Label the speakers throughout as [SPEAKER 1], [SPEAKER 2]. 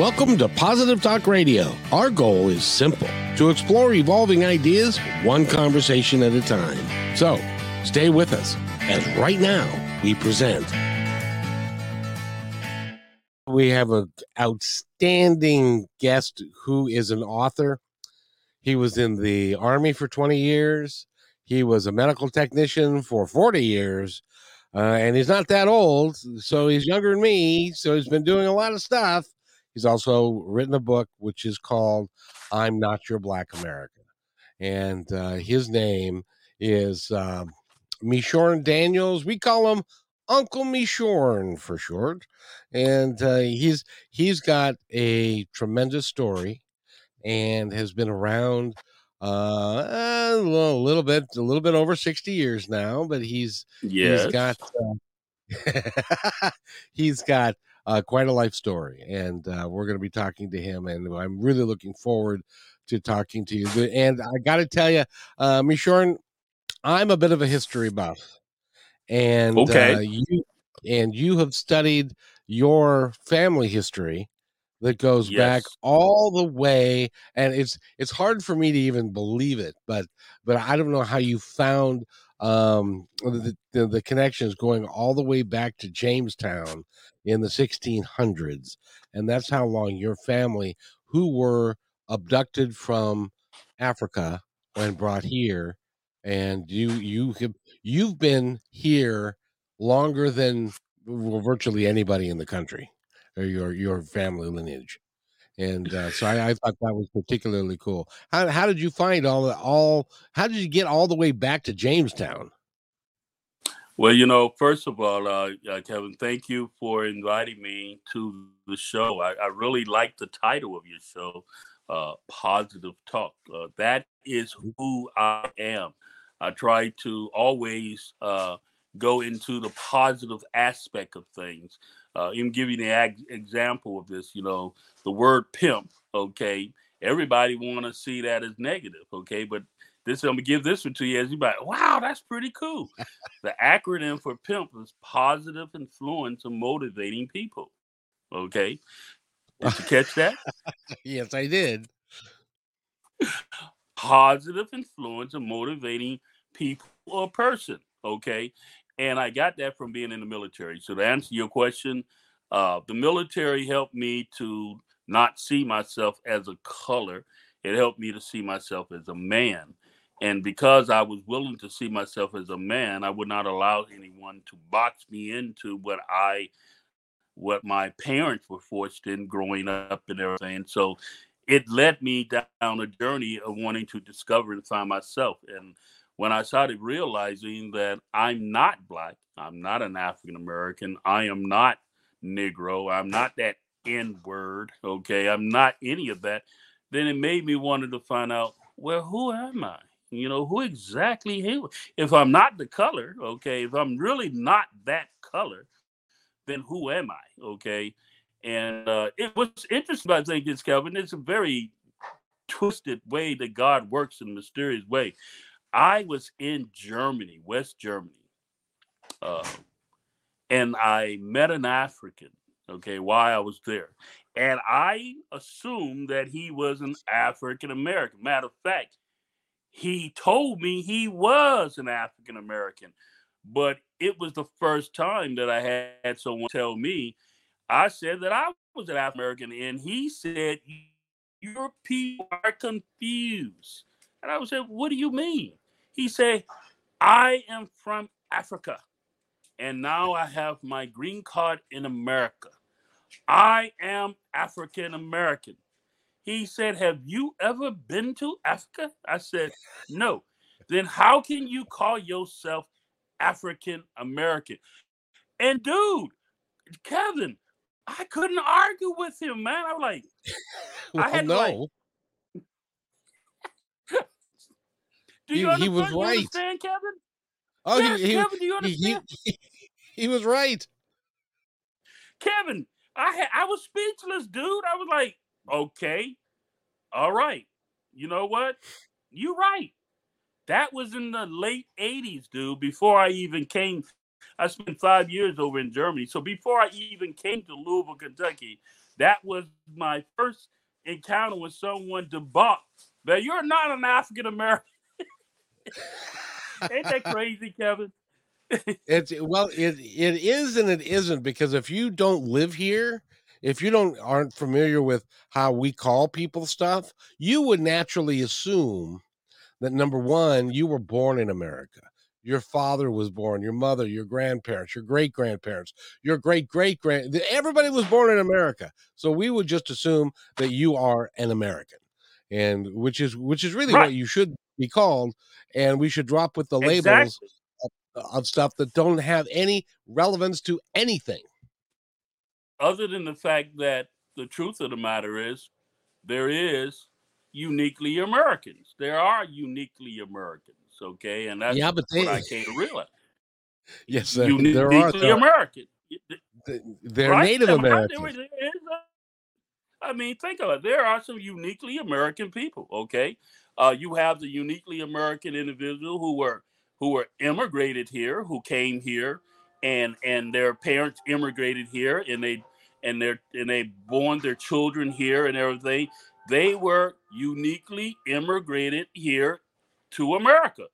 [SPEAKER 1] Welcome to Positive Talk Radio. Our goal is simple to explore evolving ideas one conversation at a time. So stay with us as right now we present. We have an outstanding guest who is an author. He was in the Army for 20 years, he was a medical technician for 40 years. Uh, and he's not that old, so he's younger than me. So he's been doing a lot of stuff He's also written a book which is called I'm Not Your Black America. And uh, his name is um, Daniels. We call him Uncle MeShorn for short. And uh, he's he's got a tremendous story and has been around uh, a little, little, bit, a little bit over 60 years now, but he's, yes. he's got, uh, he's got uh, quite a life story, and uh, we're going to be talking to him. And I'm really looking forward to talking to you. And I got to tell you, uh, I'm a bit of a history buff, and
[SPEAKER 2] okay,
[SPEAKER 1] uh, you and you have studied your family history that goes yes. back all the way and it's it's hard for me to even believe it but but i don't know how you found um the, the, the connections going all the way back to jamestown in the 1600s. And that's how long your family, who were abducted from Africa and brought here, and you you have you've been here longer than well, virtually anybody in the country, or your your family lineage. And uh, so I, I, thought that was particularly cool. How, how did you find all the all? How did you get all the way back to Jamestown?
[SPEAKER 2] Well, you know, first of all, uh, uh, Kevin, thank you for inviting me to the show. I, I really like the title of your show, uh, Positive Talk. Uh, that is who I am. I try to always uh, go into the positive aspect of things. Uh, even give you the ag- example of this, you know, the word pimp, okay? Everybody want to see that as negative, okay? But this I'm gonna give this one to you as you like, wow, that's pretty cool. the acronym for PIMP is positive influence of motivating people. Okay. Did you catch that?
[SPEAKER 1] yes, I did.
[SPEAKER 2] Positive influence of motivating people or person. Okay. And I got that from being in the military. So to answer your question, uh, the military helped me to not see myself as a color. It helped me to see myself as a man. And because I was willing to see myself as a man, I would not allow anyone to box me into what I what my parents were forced in growing up and everything. So it led me down a journey of wanting to discover and find myself. And when I started realizing that I'm not black, I'm not an African American, I am not Negro, I'm not that N word, okay, I'm not any of that, then it made me wanted to find out, well, who am I? You know, who exactly he if I'm not the color, okay, if I'm really not that color, then who am I? Okay. And uh, it was interesting, I think, is Kevin. It's a very twisted way that God works in mysterious way. I was in Germany, West Germany, uh, and I met an African, okay, while I was there. And I assumed that he was an African American. Matter of fact, he told me he was an African American, but it was the first time that I had someone tell me. I said that I was an African American, and he said, Your people are confused. And I said, What do you mean? He said, I am from Africa, and now I have my green card in America. I am African American. He said, Have you ever been to Africa? I said, No. Then how can you call yourself African American? And dude, Kevin, I couldn't argue with him, man. I was like,
[SPEAKER 1] well, I had no. Like,
[SPEAKER 2] do you he, he was right. understand, Kevin?
[SPEAKER 1] Oh, yes, he, he, Kevin, do you understand? He, he, was right.
[SPEAKER 2] Kevin, I had, I was speechless, dude. I was like, okay, all right. You know what? You're right. That was in the late 80s, dude, before I even came I spent five years over in Germany. So before I even came to Louisville, Kentucky, that was my first encounter with someone debunked that you're not an African American. Ain't that crazy, Kevin?
[SPEAKER 1] it's well, it it is and it isn't because if you don't live here, if you don't aren't familiar with how we call people stuff, you would naturally assume that number one, you were born in America. Your father was born, your mother, your grandparents, your great grandparents, your great great grand everybody was born in America. So we would just assume that you are an American. And which is which is really right. what you should be called. And we should drop with the exactly. labels of, of stuff that don't have any relevance to anything.
[SPEAKER 2] Other than the fact that the truth of the matter is there is uniquely Americans. There are uniquely Americans, okay, and that's yeah, but they, what I came to realize.
[SPEAKER 1] Yes, uh, uniquely there are, there
[SPEAKER 2] American.
[SPEAKER 1] They're right? Native Americans.
[SPEAKER 2] I mean, think of it. There are some uniquely American people. Okay, uh, you have the uniquely American individual who were who were immigrated here, who came here, and and their parents immigrated here, and they and they and they born their children here and everything. They were uniquely immigrated here to America.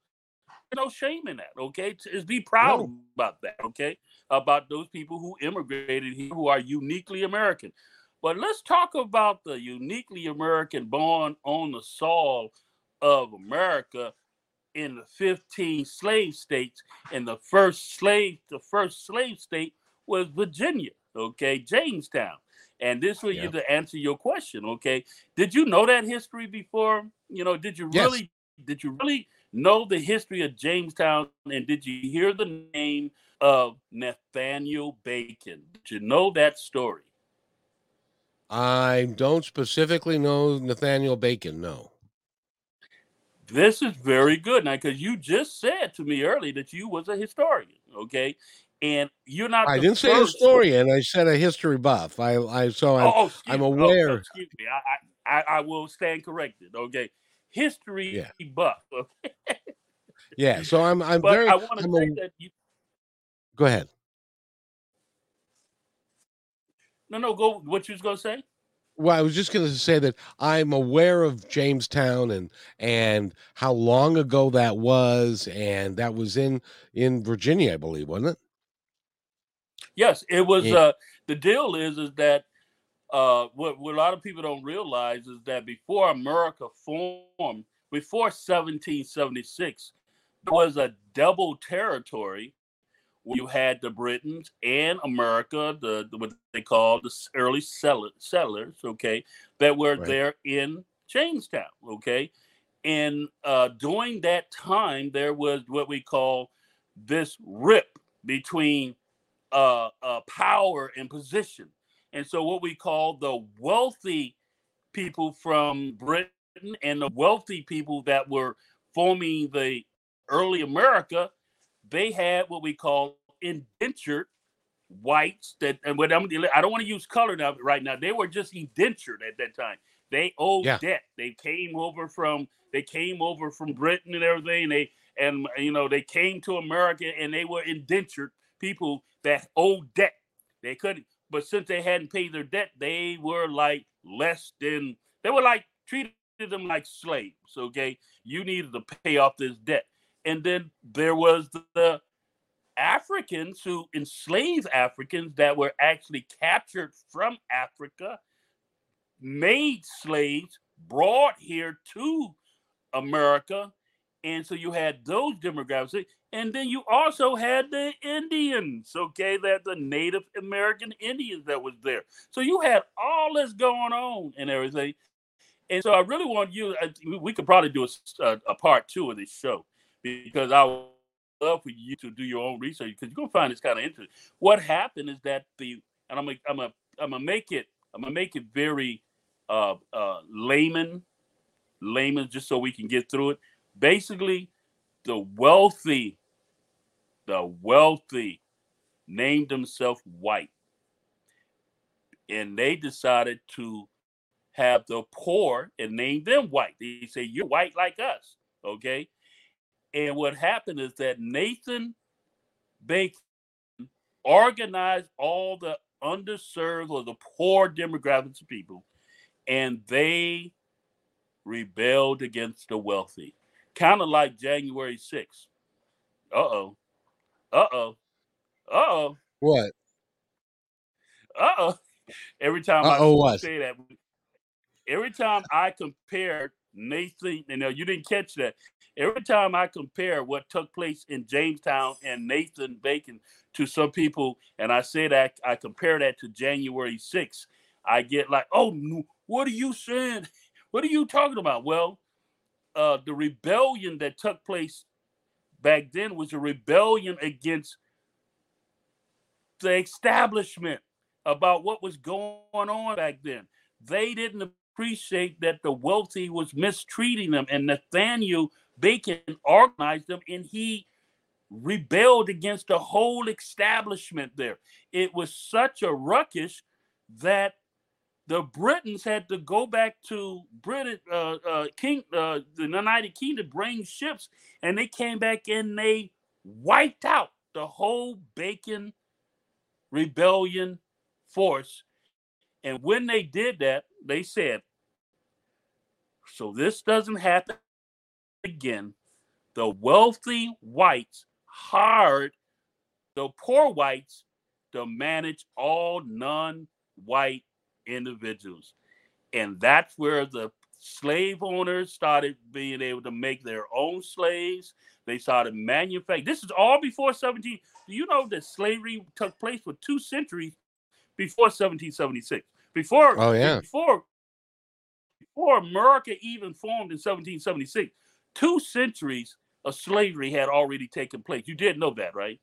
[SPEAKER 2] No shame in that, okay? Just be proud no. about that, okay? About those people who immigrated here who are uniquely American. But let's talk about the uniquely American born on the soil of America in the 15 slave states. And the first slave, the first slave state was Virginia, okay, Jamestown. And this was you to answer your question. Okay, did you know that history before? You know, did you really did you really know the history of Jamestown? And did you hear the name of Nathaniel Bacon? Did you know that story?
[SPEAKER 1] I don't specifically know Nathaniel Bacon. No.
[SPEAKER 2] This is very good now because you just said to me early that you was a historian. Okay, and you're not.
[SPEAKER 1] I didn't say historian. I said a history buff. I, I so I'm, oh, oh I'm oh, aware. Oh,
[SPEAKER 2] excuse me. I, I, I will stand corrected. Okay, history yeah. buff.
[SPEAKER 1] yeah. So I'm, I'm but very. I want to say a, that. You, go ahead.
[SPEAKER 2] No, no. Go. What you was gonna say?
[SPEAKER 1] Well, I was just going to say that I'm aware of Jamestown and and how long ago that was, and that was in in Virginia, I believe, wasn't it?
[SPEAKER 2] Yes, it was. Yeah. Uh, the deal is is that uh, what, what a lot of people don't realize is that before America formed, before 1776, there was a double territory you had the Britons and America, the, the what they call the early settlers, okay, that were right. there in Jamestown, okay. And uh, during that time, there was what we call this rip between uh, uh, power and position. And so, what we call the wealthy people from Britain and the wealthy people that were forming the early America, they had what we call indentured whites that and what I'm I don't want to use color now right now. They were just indentured at that time. They owed yeah. debt. They came over from they came over from Britain and everything. They and you know they came to America and they were indentured people that owed debt. They couldn't, but since they hadn't paid their debt, they were like less than they were like treated them like slaves. Okay, you needed to pay off this debt, and then there was the, the Africans who enslaved Africans that were actually captured from Africa, made slaves, brought here to America, and so you had those demographics. And then you also had the Indians, okay, that the Native American Indians that was there. So you had all this going on and everything. And so I really want you, we could probably do a, a part two of this show because I would love for you to do your own research because you're to find this kind of interesting. What happened is that the, and I'm going I'm to I'm gonna make it, I'm to make it very uh, uh, layman, layman, just so we can get through it basically the wealthy, the wealthy named themselves white. And they decided to have the poor and name them white. They say, You're white like us. Okay. And what happened is that Nathan Bacon organized all the underserved or the poor demographics of people, and they rebelled against the wealthy, kind of like January 6th. Uh oh. Uh oh. Uh oh.
[SPEAKER 1] What?
[SPEAKER 2] Uh oh. Every time
[SPEAKER 1] Uh-oh
[SPEAKER 2] I
[SPEAKER 1] what?
[SPEAKER 2] say that, every time I compare Nathan, you know, you didn't catch that. Every time I compare what took place in Jamestown and Nathan Bacon to some people, and I say that I compare that to January 6th, I get like, oh, what are you saying? What are you talking about? Well, uh, the rebellion that took place back then was a rebellion against the establishment about what was going on back then. They didn't appreciate that the wealthy was mistreating them, and Nathaniel Bacon organized them, and he rebelled against the whole establishment there. It was such a ruckus that the Britons had to go back to Britain, uh, uh, King, uh, the United Kingdom, bring ships, and they came back and they wiped out the whole Bacon rebellion force. And when they did that, they said, so this doesn't happen again. The wealthy whites hired the poor whites to manage all non white individuals. And that's where the slave owners started being able to make their own slaves. They started manufacturing. This is all before 17. Do you know that slavery took place for two centuries before 1776? Before,
[SPEAKER 1] Oh, yeah.
[SPEAKER 2] before, before America even formed in 1776, two centuries of slavery had already taken place. You did know that, right?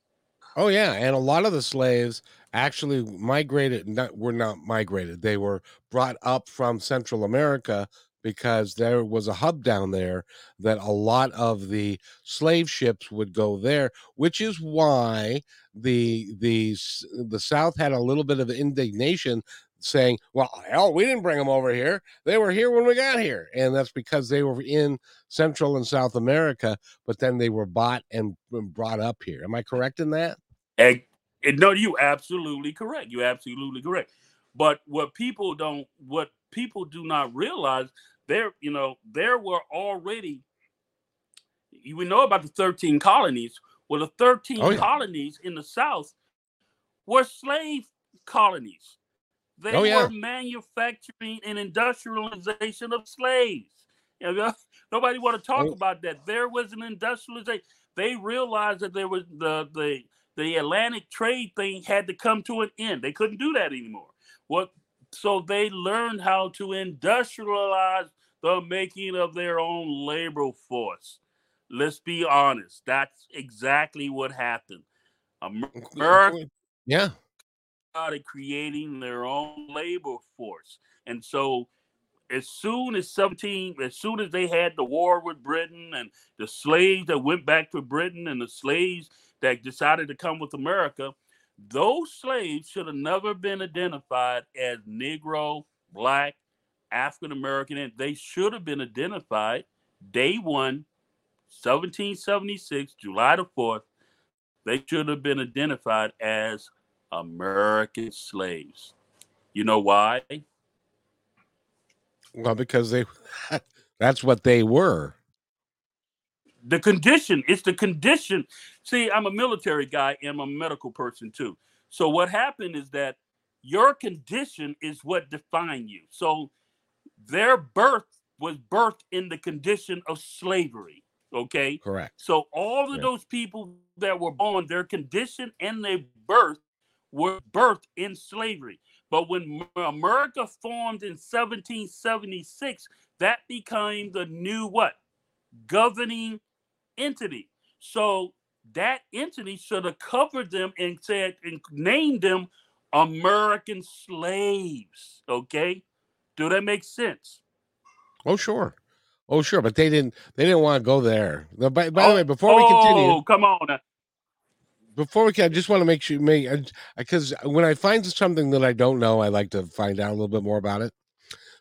[SPEAKER 1] Oh yeah, and a lot of the slaves actually migrated. Not were not migrated; they were brought up from Central America because there was a hub down there that a lot of the slave ships would go there. Which is why the the the South had a little bit of indignation, saying, "Well, hell, we didn't bring them over here. They were here when we got here," and that's because they were in Central and South America, but then they were bought and brought up here. Am I correct in that?
[SPEAKER 2] And, and no, you absolutely correct. You absolutely correct. But what people don't, what people do not realize, there, you know, there were already. You we know about the thirteen colonies. Well, the thirteen
[SPEAKER 1] Oh, yeah.
[SPEAKER 2] colonies in the South were slave colonies. They
[SPEAKER 1] Oh, yeah.
[SPEAKER 2] were manufacturing and industrialization of slaves. You know, nobody want to talk
[SPEAKER 1] Oh.
[SPEAKER 2] about that. There was an industrialization. They realized that there was the the the Atlantic trade thing had to come to an end. They couldn't do that anymore. What? So they learned how to industrialize the making of their own labor force. Let's be honest. That's exactly what happened. America
[SPEAKER 1] Yeah.
[SPEAKER 2] Started creating their own labor force. And so as soon as 17, as soon as they had the war with Britain and the slaves that went back to Britain and the slaves that decided to come with America, those slaves should have never been identified as Negro, Black, African American, and they should have been identified day one, 1776, July the 4th. They should have been identified as American slaves. You know why?
[SPEAKER 1] Well, because they that's what they were.
[SPEAKER 2] The condition, it's the condition. See, I'm a military guy and I'm a medical person too. So what happened is that your condition is what define you. So their birth was birthed in the condition of slavery. Okay.
[SPEAKER 1] Correct.
[SPEAKER 2] So all of
[SPEAKER 1] Yeah.
[SPEAKER 2] those people that were born, their condition and their birth were birthed in slavery. But when America formed in 1776, that became the new what? Governing entity. So that entity should have covered them and said and named them American slaves. Okay. Do that make sense?
[SPEAKER 1] Oh sure. Oh sure, but they didn't they didn't want to go there. The- By, by the oh, way, before we continue.
[SPEAKER 2] oh, come on.
[SPEAKER 1] Before we can, I just want to make sure make because when I find something that I don't know, I like to find out a little bit more about it.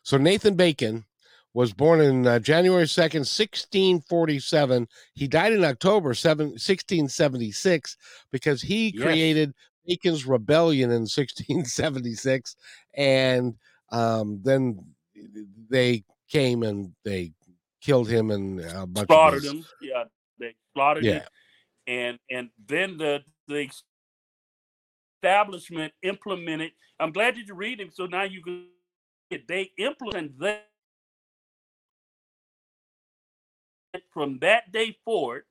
[SPEAKER 1] So Nathan Bacon was born in uh, January 2nd, 1647. He died in October 7, 1676 because he
[SPEAKER 2] Yes.
[SPEAKER 1] created Bacon's rebellion in 1676, and um, then they came and they killed him and a bunch
[SPEAKER 2] slaughtered
[SPEAKER 1] of
[SPEAKER 2] him. Yeah, they slaughtered
[SPEAKER 1] Yeah.
[SPEAKER 2] him, and and then the the establishment implemented. I'm glad that you read it, so now you can. They implement that from that day forward.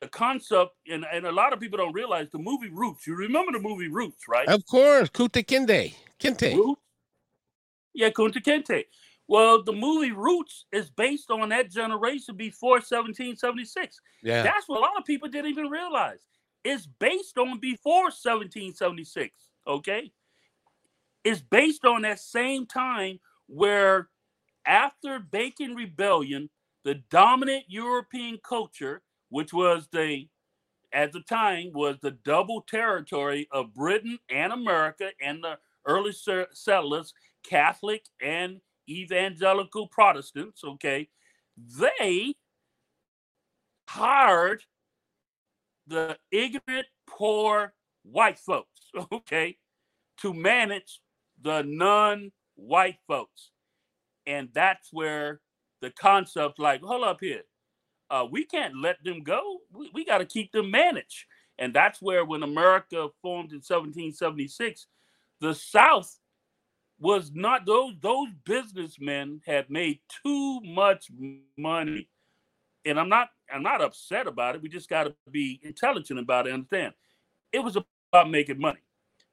[SPEAKER 2] The concept, and, and a lot of people don't realize the movie Roots. You remember the movie Roots, right?
[SPEAKER 1] Of course, Kuta Kinde. Kinte.
[SPEAKER 2] Roots? Yeah, Kunta Kinte. Well, the movie Roots is based on that generation before 1776.
[SPEAKER 1] Yeah.
[SPEAKER 2] That's what a lot of people didn't even realize. It's based on before 1776. Okay. It's based on that same time where, after Bacon Rebellion, the dominant European culture, which was the at the time was the double territory of Britain and America and the early settlers, Catholic and evangelical Protestants, okay, they hired the ignorant, poor white folks, okay, to manage the non white folks. And that's where the concept, like, hold up here, uh, we can't let them go. We, we got to keep them managed. And that's where, when America formed in 1776, the South was not those those businessmen had made too much money. And i'm not i'm not upset about it. We just got to be intelligent about it understand. It was about making money.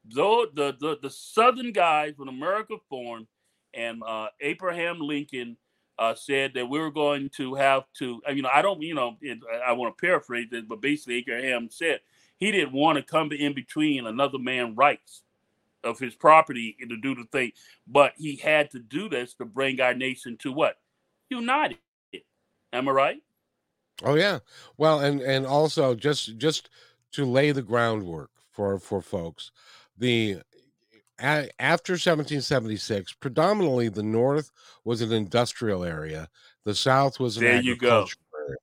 [SPEAKER 2] Though the the, the southern guys when america formed and uh, abraham lincoln uh, said that we were going to have to you know i don't you know it, i, I want to paraphrase this but basically abraham said he didn't want to come in between another man's rights of his property to do the thing. But he had to do this to bring our nation to what? United. Am I right?
[SPEAKER 1] Oh yeah. Well, and and also just just to lay the groundwork for for folks, the a, after 1776, predominantly the North was an industrial area. The South was an
[SPEAKER 2] There you go.
[SPEAKER 1] area.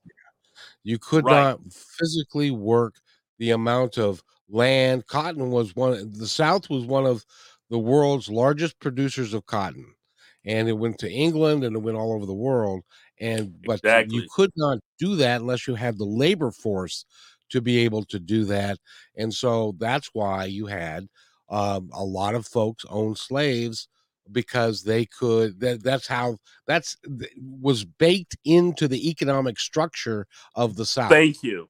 [SPEAKER 1] You could
[SPEAKER 2] Right.
[SPEAKER 1] not physically work the amount of land. Cotton was one. The South was one of the world's largest producers of cotton, and it went to England and it went all over the world. And but you could not do that unless you had the labor force to be able to do that. And so that's why you had um, a lot of folks own slaves because they could. That, that's how that's was baked into the economic structure of the South.
[SPEAKER 2] Thank you.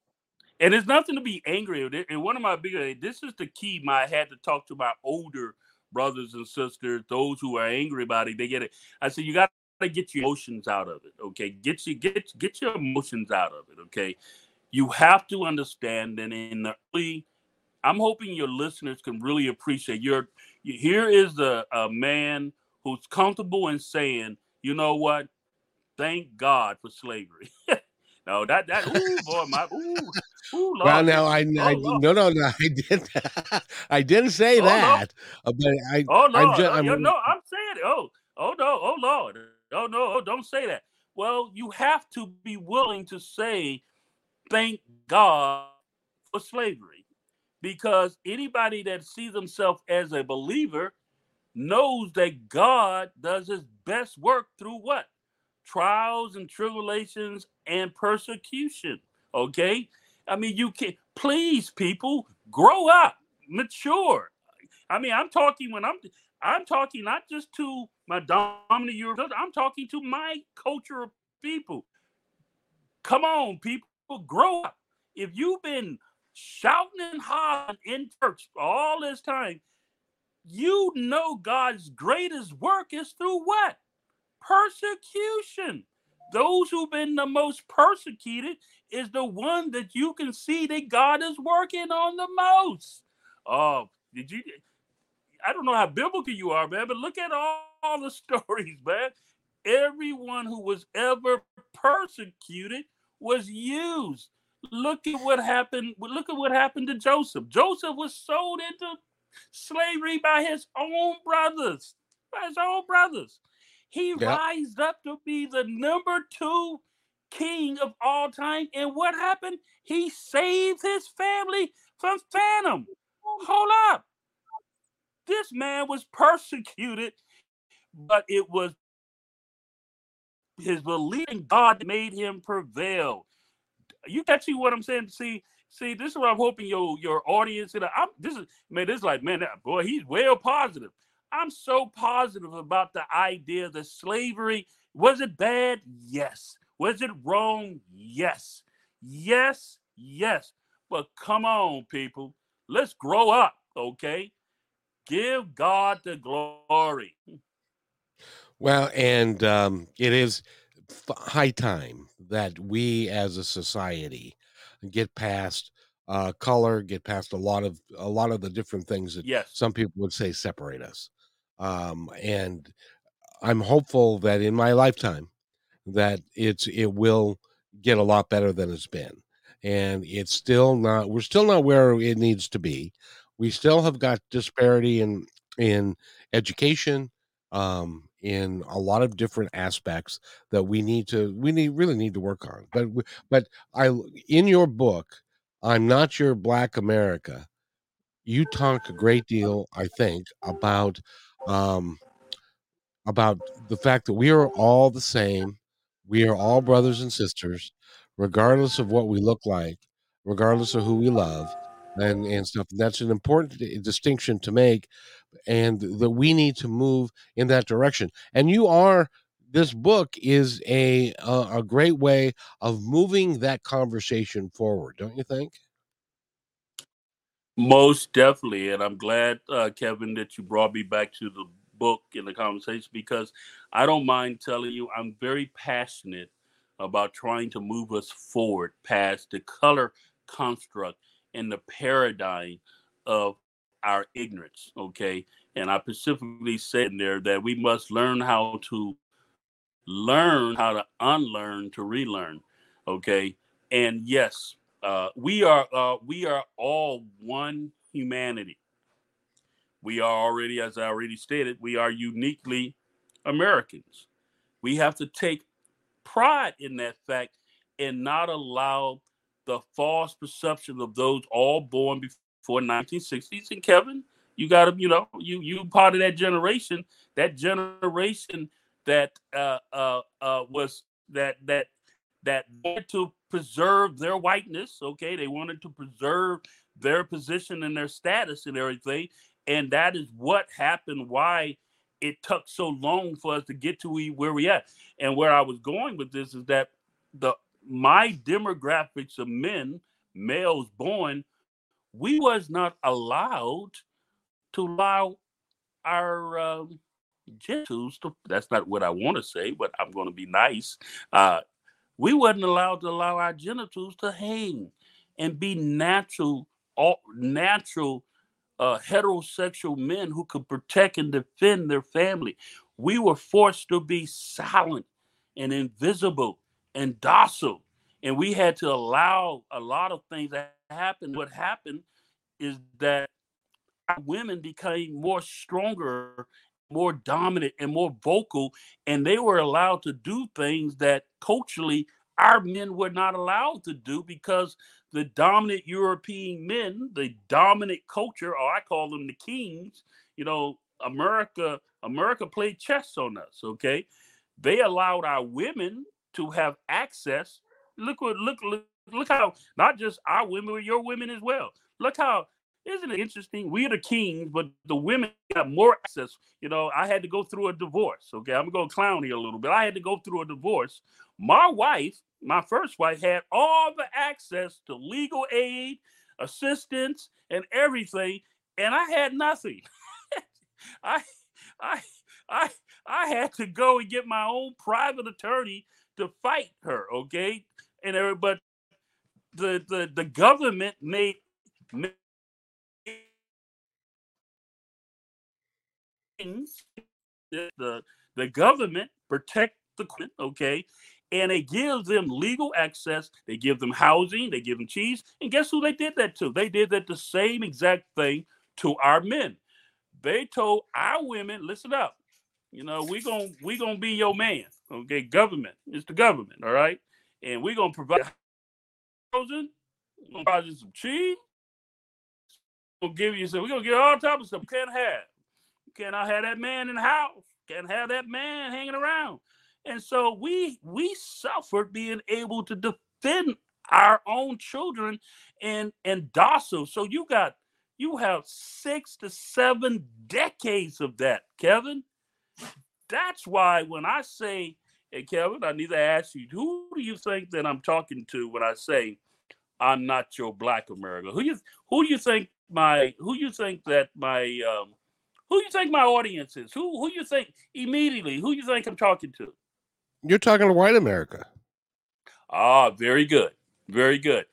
[SPEAKER 2] And it's nothing to be angry it. And one of my bigger this is the key my I had to talk to my older brothers and sisters, those who are angry about it, they get it. I said, you got to get your emotions out of it. Okay. Get you get get your emotions out of it. Okay. You have to understand that in the early, I'm hoping your listeners can really appreciate your here is a, a man who's comfortable in saying, you know what? Thank God for slavery. no, that that ooh boy, my ooh, ooh.
[SPEAKER 1] Well, now I, I
[SPEAKER 2] Oh, Lord.
[SPEAKER 1] no no no I didn't I didn't say
[SPEAKER 2] Oh,
[SPEAKER 1] that, uh, but I
[SPEAKER 2] Oh no
[SPEAKER 1] I'm
[SPEAKER 2] oh,
[SPEAKER 1] I'm-
[SPEAKER 2] you know, I'm saying it. Oh, oh no, oh Lord, oh no, oh, don't say that. Well, you have to be willing to say, "Thank God for slavery," because anybody that sees himself as a believer knows that God does His best work through what trials and tribulations and persecution. Okay, I mean, you can please people grow up, mature. I mean, I'm talking when I'm I'm talking not just to my dominant Europeans, I'm talking to my culture of people. Come on, people, grow up. If you've been shouting and hollering in church all this time, you know God's greatest work is through what? Persecution. Those who've been the most persecuted is the one that you can see that God is working on the most. Oh, did you? I don't know how biblical you are, man, but look at all, all the stories, man. Everyone who was ever persecuted was used. Look at what happened. Look at what happened to Joseph. Joseph was sold into slavery by his own brothers. By his own brothers. He
[SPEAKER 1] Yep.
[SPEAKER 2] rised up to be the number two king of all time. And what happened? He saved his family from Phantom. hold up. This man was persecuted, but it was his belief in God made him prevail. You catching what I'm saying? See, see, this is what I'm hoping your your audience. And I'm this is man, this is like man, boy, he's well positive. I'm so positive about the idea that slavery was it bad? Yes. Was it wrong? Yes. Yes. Yes. But come on, people, let's grow up, okay? Give God the glory.
[SPEAKER 1] Well, and um, it is high time that we as a society get past uh, color, get past a lot of a lot of the different things that
[SPEAKER 2] yes.
[SPEAKER 1] some people would say separate us. Um, and I'm hopeful that in my lifetime that it's it will get a lot better than it's been. And it's still not we're still not where it needs to be. We still have got disparity in in education, um, in a lot of different aspects that we need to we need really need to work on but but i in your book i'm not your black america you talk a great deal i think about um about the fact that we are all the same we are all brothers and sisters regardless of what we look like regardless of who we love and and stuff And that's an important distinction to make and that we need to move in that direction. And you are this book is a a, a great way of moving that conversation forward, don't you think?
[SPEAKER 2] Most definitely, and I'm glad, uh, Kevin, that you brought me back to the book in the conversation because I don't mind telling you I'm very passionate about trying to move us forward past the color construct and the paradigm of our ignorance. Okay. And I specifically said in there that we must learn how to learn how to unlearn to relearn. Okay. And yes, uh, we are uh, we are all one humanity. We are already, as I already stated, we are uniquely Americans. We have to take pride in that fact and not allow the false perception of those all born before 1960s. And Kevin, you got to, you know, you you part of that generation, that generation that uh, uh, uh, was that that that to preserve their whiteness. Okay, they wanted to preserve their position and their status and everything, and that is what happened. Why it took so long for us to get to where we at. And where I was going with this is that the my demographics of men, males born, we was not allowed to allow our um, genitals to, that's not what I want to say, but I'm going to be nice. Uh, we wasn't allowed to allow our genitals to hang and be natural, all natural uh, heterosexual men who could protect and defend their family. We were forced to be silent and invisible and docile. And we had to allow a lot of things that happen. What happened is that women became more stronger, more dominant, and more vocal, and they were allowed to do things that culturally our men were not allowed to do because the dominant European men, the dominant culture, or I call them the kings, you know, America, America played chess on us, okay? They allowed our women to have access. Look what look look look how not just our women, but your women as well. Look how isn't it interesting? We're the kings, but the women got more access. You know, I had to go through a divorce. Okay, I'm gonna clown here a little bit. I had to go through a divorce. My wife, my first wife, had all the access to legal aid, assistance, and everything, and I had nothing. I, I, I, I had to go and get my own private attorney to fight her. Okay, and but the the the government made the the government protect the okay and it gives them legal access they give them housing they give them cheese and guess who they did that to they did that the same exact thing to our men they told our women listen up you know we gonna we gonna be your man okay government it's the government all right and we're gonna provide housing we're gonna provide you some cheese gonna give you some. We're gonna get all types of stuff. Can't have. Cannot have that man in the house. Can't have that man hanging around. And so we we suffered being able to defend our own children and and docile. So you got you have six to seven decades of that, Kevin. That's why when I say, hey Kevin, I need to ask you, who do you think that I'm talking to when I say I'm not your black America? Who you who do you think my who you think that my um who you think my audience is? Who who you think immediately? Who you think I'm talking to?
[SPEAKER 1] You're talking to white America.
[SPEAKER 2] Ah, very good. Very good.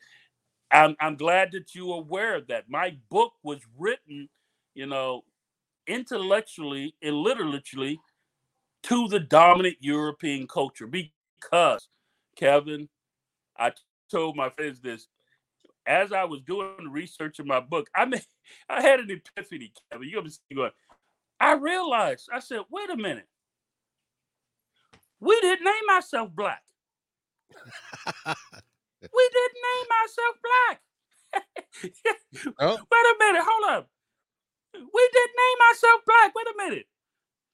[SPEAKER 2] I'm I'm glad that you're aware of that. My book was written, you know, intellectually and literally to the dominant European culture because, Kevin, I told my friends this as I was doing research in my book. I mean, I had an epiphany, Kevin. You're gonna be going. I realized. I said, "Wait a minute. We didn't name ourselves black. we didn't name ourselves black. oh. Wait a minute. Hold up. We didn't name ourselves black. Wait a minute.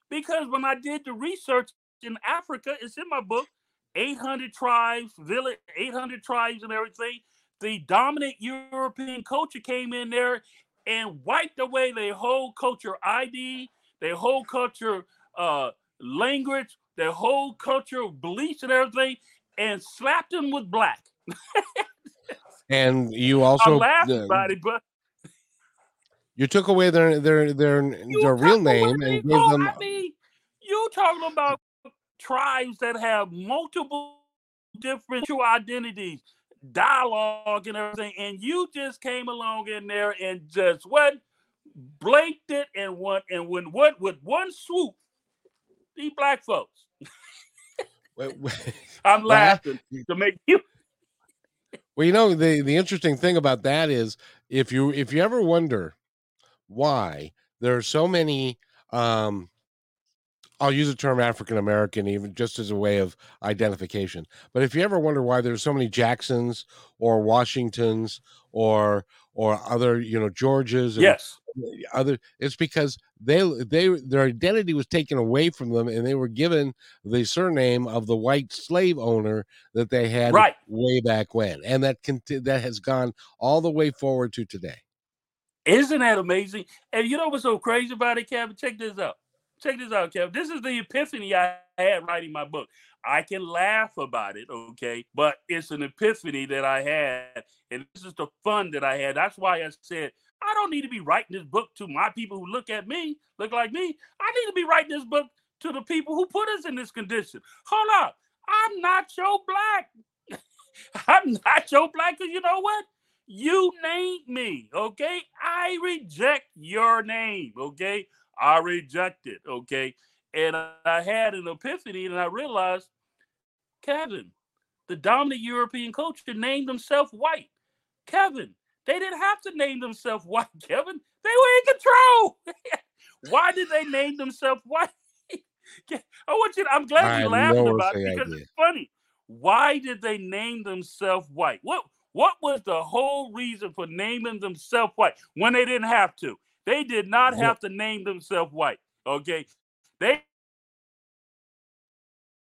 [SPEAKER 2] Because when I did the research in Africa, it's in my book, 800 tribes, village, 800 tribes and everything. The dominant European culture came in there and wiped away their whole culture ID, their whole culture uh, language, their whole culture beliefs and everything, and slapped them with black.
[SPEAKER 1] and you also
[SPEAKER 2] I'm laughing uh, about it, but
[SPEAKER 1] you took away their their their their real name and gave them.
[SPEAKER 2] I mean, you talking about tribes that have multiple different identities, dialogue, and everything, and you just came along in there and just what blanked it and what and when what with one swoop, these black folks. wait, wait. I'm laughing to make you.
[SPEAKER 1] Well, you know the the interesting thing about that is if you if you ever wonder why there are so many um I'll use the term African American even just as a way of identification. But if you ever wonder why there's so many Jacksons or Washingtons or or other, you know, Georges
[SPEAKER 2] yes.
[SPEAKER 1] other it's because they they their identity was taken away from them and they were given the surname of the white slave owner that they had
[SPEAKER 2] right.
[SPEAKER 1] way back when. And that conti- that has gone all the way forward to today.
[SPEAKER 2] Isn't that amazing? And you know what's so crazy about it, Kevin? Check this out. Check this out, Kevin. This is the epiphany I had writing my book. I can laugh about it, okay, but it's an epiphany that I had, and this is the fun that I had. That's why I said I don't need to be writing this book to my people who look at me, look like me. I need to be writing this book to the people who put us in this condition. Hold up, I'm not your black. I'm not your black, because you know what? You named me, okay? I reject your name, okay? I reject it, okay? And I had an epiphany and I realized, Kevin, the dominant European culture named themselves white. Kevin, they didn't have to name themselves white, Kevin. They were in control. Why did they name themselves white? I want you to, I'm glad you're laughing about it because it's funny. Why did they name themselves white? What what was the whole reason for naming themselves white when they didn't have to? They did not have to name themselves white. Okay. They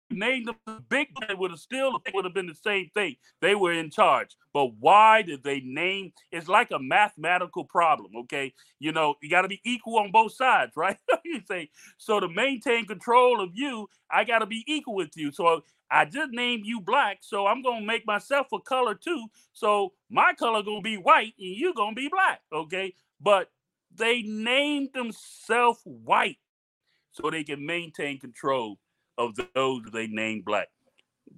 [SPEAKER 2] named them big it would have still would have been the same thing. They were in charge. But why did they name it's like a mathematical problem, okay? You know, you got to be equal on both sides, right? you say so to maintain control of you, I got to be equal with you. So I just named you black, so I'm gonna make myself a color too. So my color gonna be white, and you gonna be black. Okay, but they named themselves white so they can maintain control of those they named black.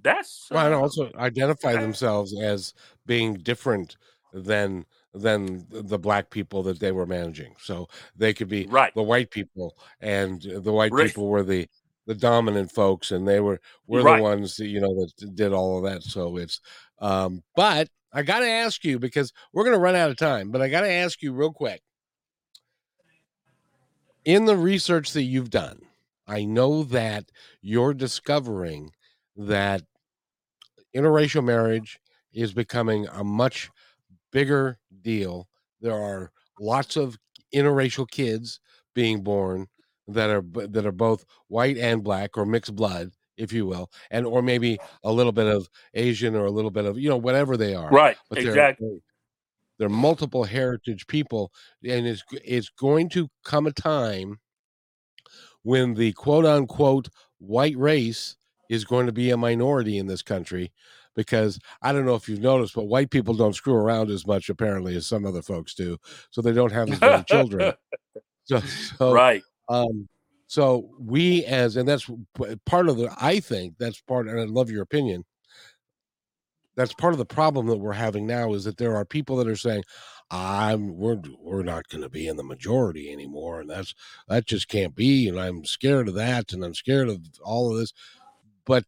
[SPEAKER 2] That's
[SPEAKER 1] uh, and also identify themselves as being different than than the black people that they were managing. So they could be
[SPEAKER 2] right.
[SPEAKER 1] the white people, and the white right. people were the the dominant folks, and they were were
[SPEAKER 2] right.
[SPEAKER 1] the ones that, you know that did all of that. So it's, um, but I got to ask you because we're going to run out of time. But I got to ask you real quick. In the research that you've done, I know that you're discovering that interracial marriage is becoming a much bigger deal. There are lots of interracial kids being born that are that are both white and black or mixed blood if you will and or maybe a little bit of asian or a little bit of you know whatever they are
[SPEAKER 2] right but exactly
[SPEAKER 1] they're, multiple heritage people and it's it's going to come a time when the quote unquote white race is going to be a minority in this country because I don't know if you've noticed, but white people don't screw around as much apparently as some other folks do. So they don't have as many children. So, so,
[SPEAKER 2] right.
[SPEAKER 1] Um, so we as and that's part of the I think that's part and I love your opinion. That's part of the problem that we're having now is that there are people that are saying, I'm we're we're not going to be in the majority anymore, and that's that just can't be, and I'm scared of that, and I'm scared of all of this. But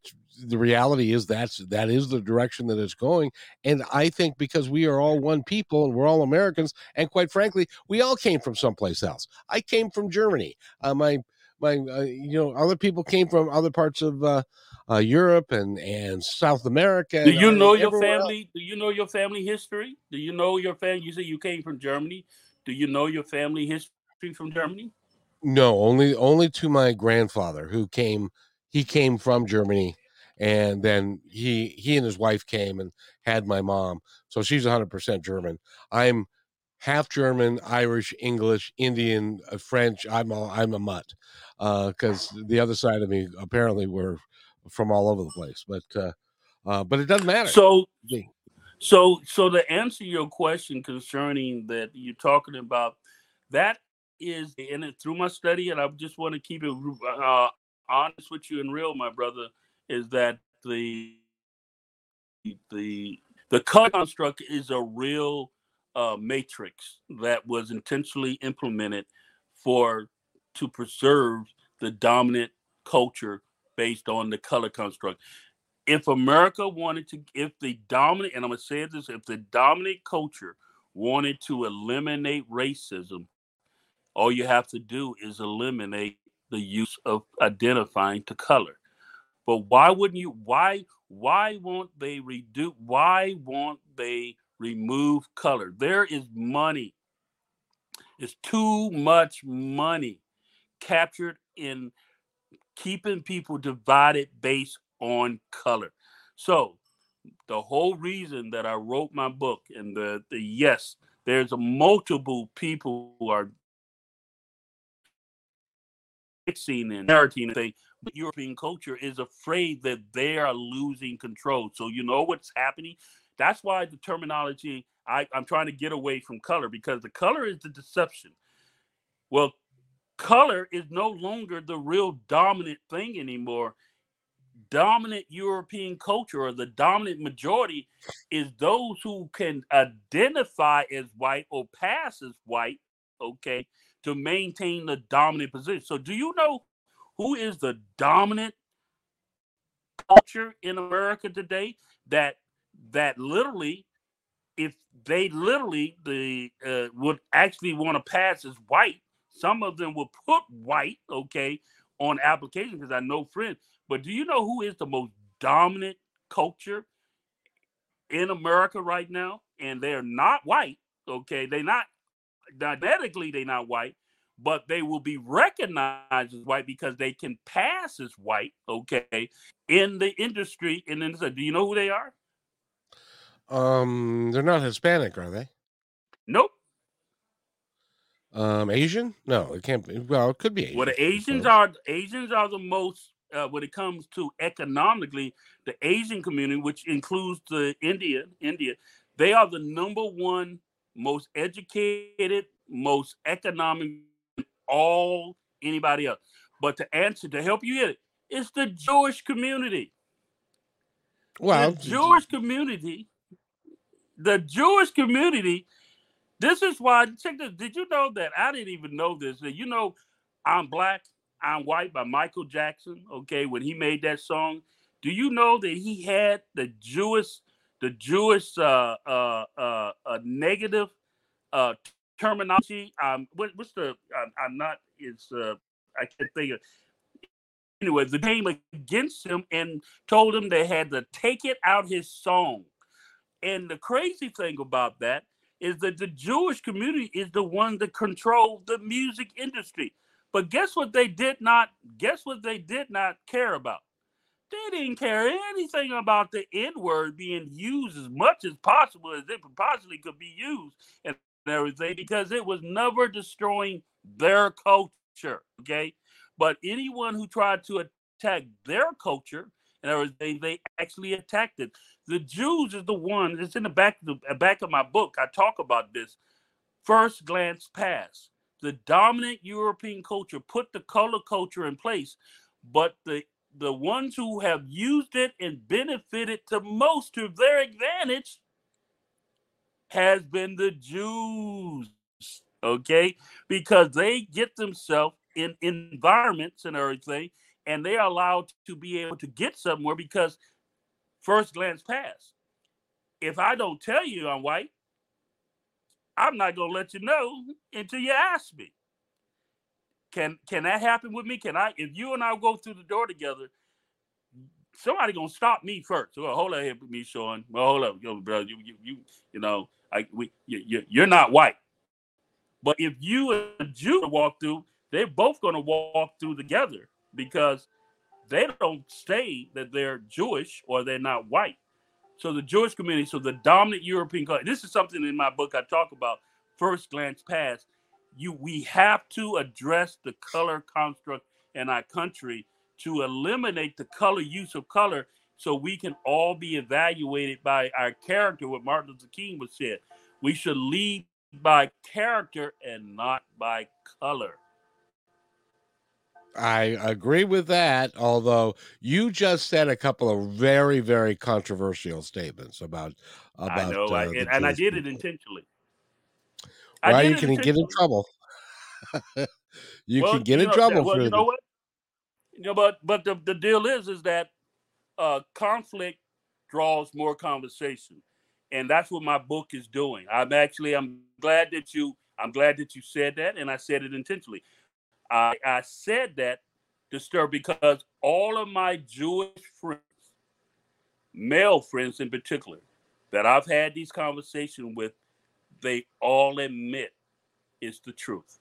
[SPEAKER 1] the reality is that's that is the direction that it's going and i think because we are all one people and we're all americans and quite frankly we all came from someplace else i came from germany uh, my my uh, you know other people came from other parts of uh, uh Europe and and South America.
[SPEAKER 2] Do you know your family? Else. Do you know your family history? Do you know your family? You say you came from Germany. Do you know your family history from Germany?
[SPEAKER 1] No, only only to my grandfather who came. He came from Germany and then he he and his wife came and had my mom so she's 100% german i'm half german irish english indian uh, french i'm a, i'm a mutt because uh, the other side of me apparently were from all over the place but uh, uh, but it doesn't matter.
[SPEAKER 2] So so so to answer your question concerning that you're talking about that is in it through my study and i just want to keep it uh, honest with you and real my brother is that the the the color construct is a real uh, matrix that was intentionally implemented for to preserve the dominant culture based on the color construct. If America wanted to, if the dominant, and I'm gonna say this, if the dominant culture wanted to eliminate racism, all you have to do is eliminate the use of identifying to color. But why wouldn't you? Why why won't they redo? Why won't they remove color? There is money. It's too much money captured in keeping people divided based on color. So the whole reason that I wrote my book and the, the yes, there's a multiple people who are fixing and narrating and say European culture is afraid that they are losing control. So you know what's happening. That's why the terminology I, I'm trying to get away from color because the color is the deception. Well, color is no longer the real dominant thing anymore. Dominant European culture or the dominant majority is those who can identify as white or pass as white, okay, to maintain the dominant position. So, do you know who is the dominant culture in America today that that literally if they literally the uh, would actually want to pass as white some of them will put white okay on application because i know friends but do you know who is the most dominant culture in america right now and they're not white okay they're not genetically they're not white but they will be recognized as white because they can pass as white, okay, in the industry. And then, do you know who they are?
[SPEAKER 1] Um, they're not Hispanic, are they?
[SPEAKER 2] Nope.
[SPEAKER 1] Um, Asian? No, it can't be. Well, it could be
[SPEAKER 2] Asian. Well, the Asians are Asians are the most uh, when it comes to economically, the Asian community, which includes the India, India, they are the number one most educated, most economic all anybody else. But to answer, to help you get it, it's the Jewish community. Well, the Jewish community, the Jewish community. This is why. Check this. Did you know that? I didn't even know this. That you know, I'm black, I'm white by Michael Jackson. Okay, when he made that song, do you know that he had the Jewish, the Jewish uh, uh, uh, negative uh, terminology. Um, what, what's the? I'm, I'm not. It's uh, I can't think of. Anyway, the came against him and told him they had to take it out his song. And the crazy thing about that, is that the Jewish community is the one that controls the music industry. But guess what they did not guess what they did not care about? They didn't care anything about the N-word being used as much as possible as it possibly could be used and everything because it was never destroying their culture. Okay. But anyone who tried to attack their culture and everything, they actually attacked it. The Jews is the one. It's in the back the uh, back of my book. I talk about this. First glance pass. The dominant European culture put the color culture in place, but the the ones who have used it and benefited the most to their advantage has been the Jews. Okay, because they get themselves in environments and everything, and they are allowed to be able to get somewhere because first glance pass. If I don't tell you I'm white, I'm not gonna let you know until you ask me. Can can that happen with me? Can I if you and I go through the door together, somebody gonna stop me first. Well, hold on here with MeShorn. Well, hold up, yo, bro. You you you you know, I we you, you're not white. But if you and a Jew walk through, they're both gonna walk through together because they don't say that they're Jewish or they're not white. So the Jewish community, so the dominant European culture, this is something in my book I talk about, first glance past. You we have to address the color construct in our country to eliminate the color use of color so we can all be evaluated by our character, what Martin Luther King was said. We should lead by character and not by color.
[SPEAKER 1] I agree with that. Although you just said a couple of very, very controversial statements about about.
[SPEAKER 2] I know, uh, I, and, and, I did it intentionally.
[SPEAKER 1] Well, you can get in trouble. you well, can get you know, in trouble
[SPEAKER 2] well,
[SPEAKER 1] for
[SPEAKER 2] you know what? You know, but but the, the deal is is that uh, conflict draws more conversation, and that's what my book is doing. I'm actually I'm glad that you I'm glad that you said that, and I said it intentionally. I, I said that to stir because all of my Jewish friends, male friends in particular, that I've had these conversations with, they all admit it's the truth.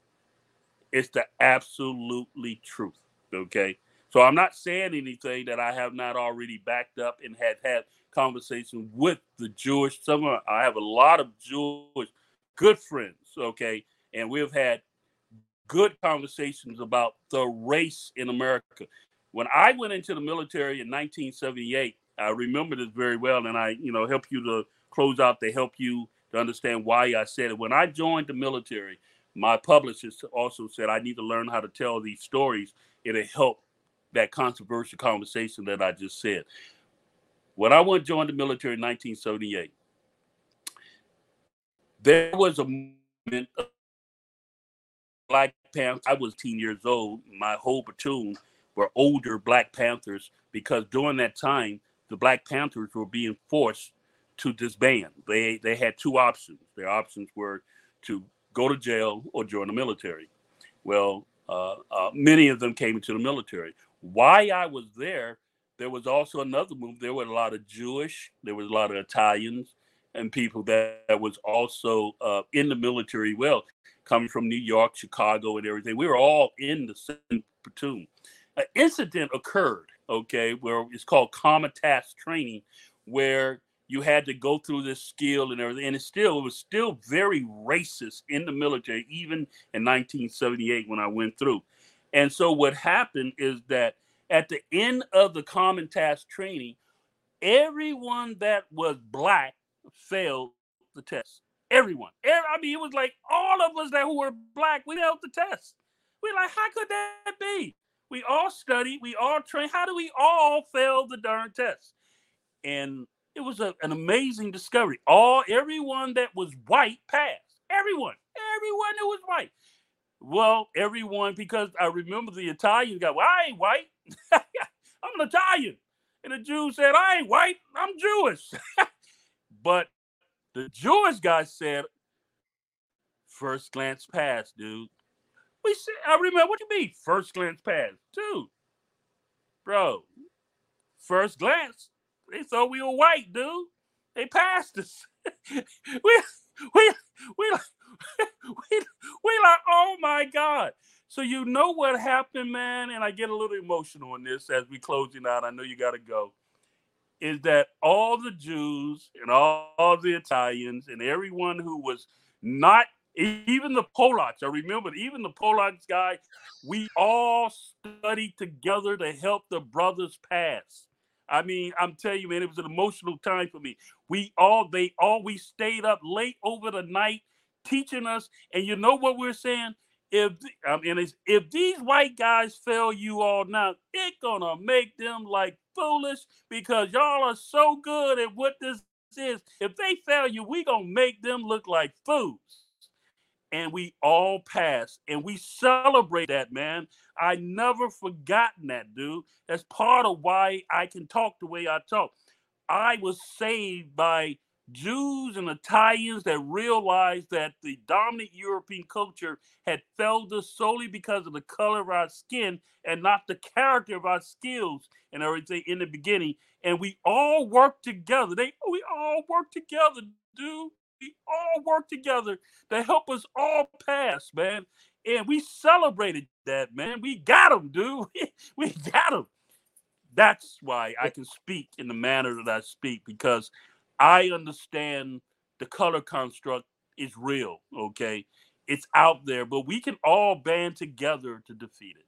[SPEAKER 2] It's the absolutely truth. Okay. So I'm not saying anything that I have not already backed up and had had conversations with the Jewish. Some of, I have a lot of Jewish good friends. Okay. And we've had good conversations about the race in America. When I went into the military in 1978, I remember this very well, and I, you know, help you to close out to help you to understand why I said it. When I joined the military, my publicist also said I need to learn how to tell these stories. It'll help that controversial conversation that I just said. When I went joined the military in 1978, there was a moment Black Panther. I was 10 years old. My whole platoon were older Black Panthers because during that time, the Black Panthers were being forced to disband. They they had two options. Their options were to go to jail or join the military. Well, uh, uh, many of them came into the military. Why I was there, there was also another move. There were a lot of Jewish, there was a lot of Italians, and people that, that was also uh, in the military. Well, coming from New York, Chicago, and everything. We were all in the same platoon. An incident occurred, okay, where it's called common task training, where you had to go through this skill and everything. And it still it was still very racist in the military, even in 1978 when I went through. And so what happened is that at the end of the common task training, everyone that was black failed the test. Everyone. Every, I mean, it was like all of us that who were black, we held the test. We're like, how could that be? We all studied, we all trained. How do we all fail the darn test? And it was a, an amazing discovery. All everyone that was white passed. Everyone, everyone that was white. Well, everyone, because I remember the Italian guy, well, I ain't white. I'm an Italian. And the Jew said, I ain't white, I'm Jewish. but the Jewish guy said, first glance pass, dude. We said, I remember what do you mean, first glance pass, dude. Bro, first glance, they thought we were white, dude. They passed us. we we we we, we like, oh my God. So you know what happened, man, and I get a little emotional on this as we closing out. I know you got to go. Is that all the Jews and all, all the Italians and everyone who was not even the Polacks. I remember even the Polacks guy. We all studied together to help the brothers pass. I mean, I'm telling you, man, it was an emotional time for me. We all, they all, we stayed up late over the night teaching us. And you know what we're saying? If I mean, if these white guys fail you all now, it's gonna make them like foolish because y'all are so good at what this is. If they fail you, we gonna make them look like fools. And we all pass and we celebrate that man. I never forgotten that dude. That's part of why i can talk the way i talk. I was saved by jews and italians that realized that the dominant european culture had failed us solely because of the color of our skin and not the character of our skills and everything in the beginning and we all worked together they we all worked together dude we all work together to help us all pass, man. And we celebrated that, man. We got them, dude. we got them. That's why I can speak in the manner that I speak because I understand the color construct is real, okay? It's out there, but we can all band together to defeat it.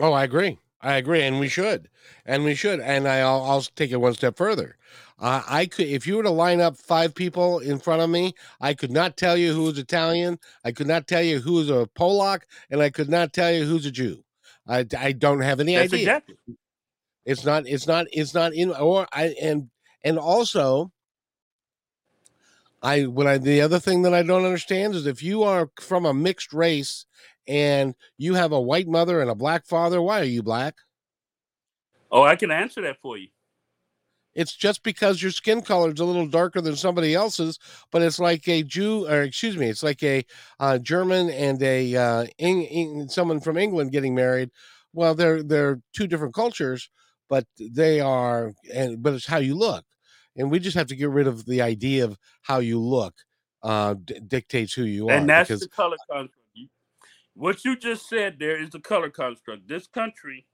[SPEAKER 1] Oh, I agree. I agree, and we should, and we should, and I'll, I'll take it one step further. Uh, I could, if you were to line up five people in front of me, I could not tell you who's Italian. I could not tell you who's a Polak, and I could not tell you who's a Jew. I, I don't have any That's idea. Exactly. It's not. It's not. It's not in. Or I and and also, I what I the other thing that I don't understand is if you are from a mixed race and you have a white mother and a black father, why are you black?
[SPEAKER 2] Oh, I can answer that for you.
[SPEAKER 1] It's just because your skin color is a little darker than somebody else's, but it's like a Jew, or excuse me, it's like a uh, German and a uh, Eng, Eng, someone from England getting married. Well, they're they're two different cultures, but they are, and but it's how you look, and we just have to get rid of the idea of how you look uh, d- dictates who you
[SPEAKER 2] and
[SPEAKER 1] are.
[SPEAKER 2] And that's the color construct. What you just said there is the color construct. This country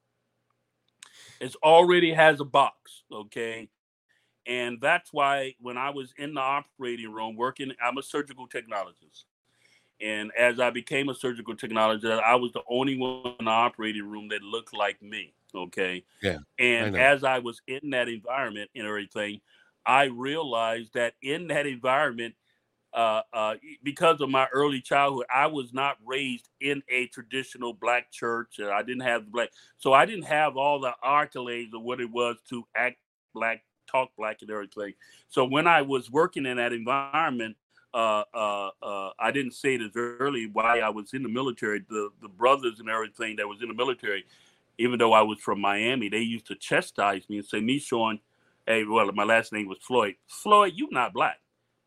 [SPEAKER 2] is already has a box, okay? And that's why when I was in the operating room working, I'm a surgical technologist. And as I became a surgical technologist, I was the only one in the operating room that looked like me. Okay.
[SPEAKER 1] Yeah.
[SPEAKER 2] And I as I was in that environment and everything, I realized that in that environment, uh, uh, because of my early childhood, I was not raised in a traditional black church. I didn't have black, so I didn't have all the accolades of what it was to act black, talk black, and everything. So when I was working in that environment, uh, uh, uh, I didn't say it as early why I was in the military. The the brothers and everything that was in the military, even though I was from Miami, they used to chastise me and say, "MeShorn, hey, well, my last name was Floyd. Floyd, you not black."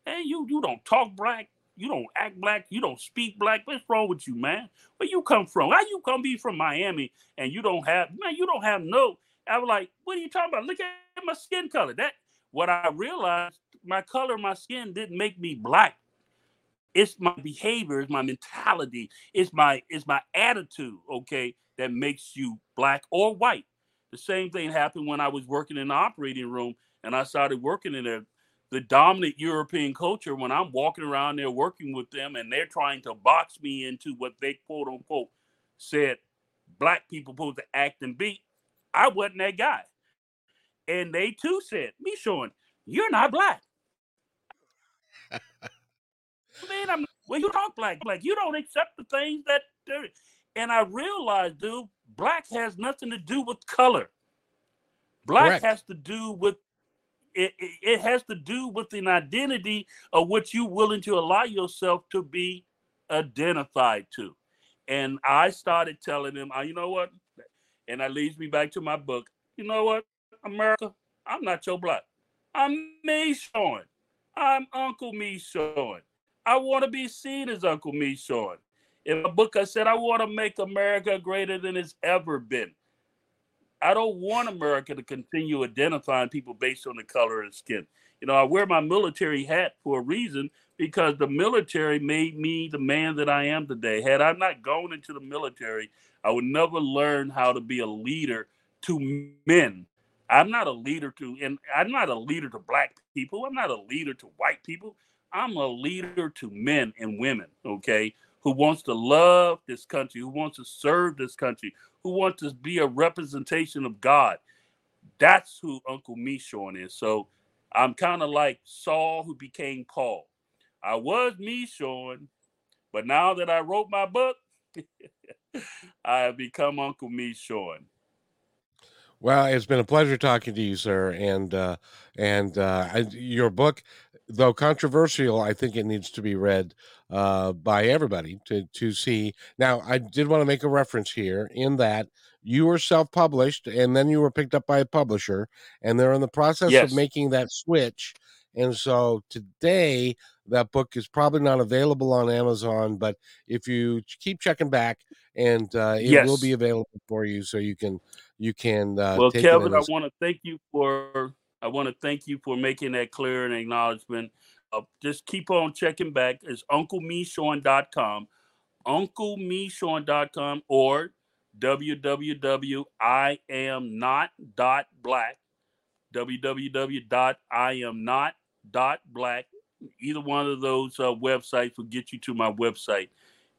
[SPEAKER 2] Hey, you you don't talk black, you don't act black, you don't speak black. What's wrong with you, man? Where you come from? How you come be from Miami and you don't have man, you don't have no. I was like, what are you talking about? Look at my skin color. That what I realized, my color, my skin didn't make me black. It's my behavior, it's my mentality, it's my it's my attitude, okay, that makes you black or white. The same thing happened when I was working in the operating room and I started working in a the dominant European culture when I'm walking around there working with them and they're trying to box me into what they quote unquote said black people supposed to act and be. I wasn't that guy. And they too said, MeShorn, you're not black. Man, I'm well, you talk black, like you don't accept the things that and I realized, dude, black has nothing to do with color. Black Correct. has to do with it, it, it has to do with an identity of what you're willing to allow yourself to be identified to. And I started telling them, oh, you know what? And that leads me back to my book. You know what, America? I'm not your black. I'm MeShorn. I'm Uncle MeShorn. I want to be seen as Uncle MeShorn. In my book, I said I want to make America greater than it's ever been. I don't want America to continue identifying people based on the color of skin. You know, I wear my military hat for a reason because the military made me the man that I am today. Had I not gone into the military, I would never learn how to be a leader to men. I'm not a leader to, and I'm not a leader to black people. I'm not a leader to white people. I'm a leader to men and women, okay, who wants to love this country, who wants to serve this country, who wants to be a representation of God. That's who Uncle MeShorn is. So I'm kind of like Saul who became Paul. I was MeShorn, but now that I wrote my book, I have become Uncle MeShorn.
[SPEAKER 1] Well, it's been a pleasure talking to you, sir. And uh, and uh, your book, though controversial, I think it needs to be read uh, by everybody to to see. Now, I did want to make a reference here in that you were self-published, and then you were picked up by a publisher, and they're in the process yes. of making that switch. And so today, that book is probably not available on Amazon, but if you keep checking back, and uh, it yes. will be available for you, so you can you can. Uh,
[SPEAKER 2] well, Kevin, I want to thank you for I want to thank you for making that clear and acknowledgement. Uh, just keep on checking back. It's UncleMeShorn.com, UncleMeShorn.com, or www.iamnot.black, www.iamnot.black. Either one of those uh, websites will get you to my website.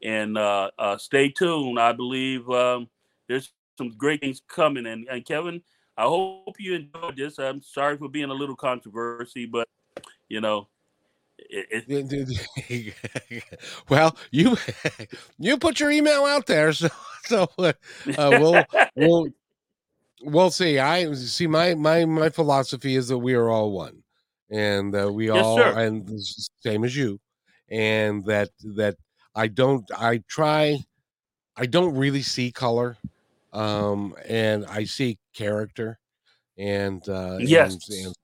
[SPEAKER 2] And uh, uh, stay tuned. I believe um, there's some great things coming. And, and Kevin, I hope you enjoyed this. I'm sorry for being a little controversy, but you know, it,
[SPEAKER 1] it... well, you you put your email out there, so so uh, we'll we'll we'll see. I see my my my philosophy is that we are all one, and uh, we yes, all sir. and same as you, and that that I don't I try I don't really see color um, and I see character and uh,
[SPEAKER 2] yes.
[SPEAKER 1] And, and,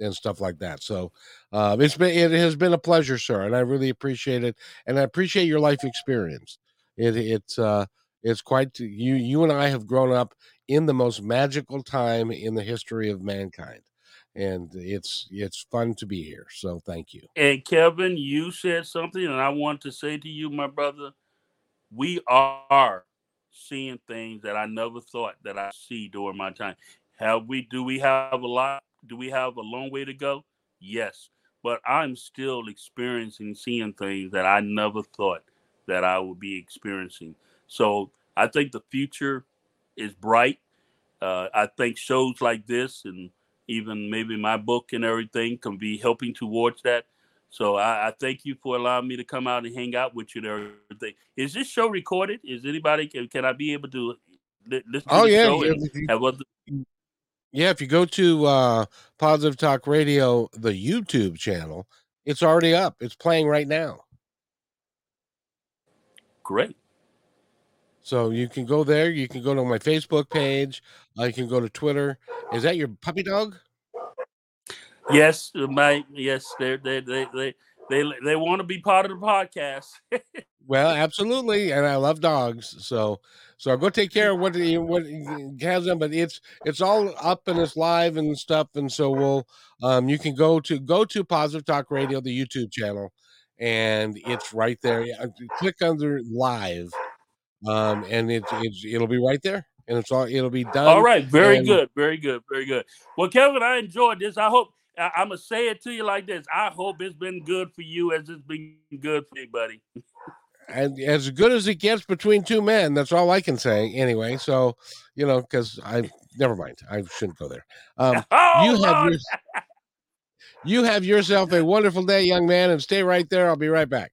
[SPEAKER 1] and stuff like that. So uh, it's been it has been a pleasure, sir, and I really appreciate it, and I appreciate your life experience. It it's uh, it's quite you you and I have grown up in the most magical time in the history of mankind and it's it's fun to be here so thank you
[SPEAKER 2] and kevin you said something and i want to say to you my brother we are seeing things that I never thought that I see during my time. Have we? Do we have a lot? Do we have a long way to go? Yes, but I'm still experiencing seeing things that I never thought that I would be experiencing. So I think the future is bright. Uh, I think shows like this and even maybe my book and everything can be helping towards that. So I, I, thank you for allowing me to come out and hang out with you everything. Is this show recorded? Is anybody can, can I be able to listen oh, to yeah,
[SPEAKER 1] yeah. have other yeah, if you go to uh, Positive Talk Radio, the YouTube channel, it's already up. It's playing right now.
[SPEAKER 2] Great.
[SPEAKER 1] So you can go there. You can go to my Facebook page. You can go to Twitter. Is that your puppy dog?
[SPEAKER 2] Yes, my yes, they they they they they they want to be part of the podcast.
[SPEAKER 1] well, absolutely, and I love dogs, so so go take care of what what has them. But it's it's all up and it's live and stuff, and so we'll um you can go to go to Positive Talk Radio, the YouTube channel, and it's right there. Click under live, um, and it's it's it'll be right there and it's all it'll be done.
[SPEAKER 2] All right, very and, good, very good, very good. Well, Kevin, I enjoyed this. I hope I, am gonna say it to you like this. I hope it's been good for you as it's been good for me, buddy.
[SPEAKER 1] and as good as it gets between two men, that's all I can say. Anyway, so you know, because I never mind. I shouldn't go there. Um, oh, you have your, you have yourself a wonderful day, young man, and stay right there. I'll be right back.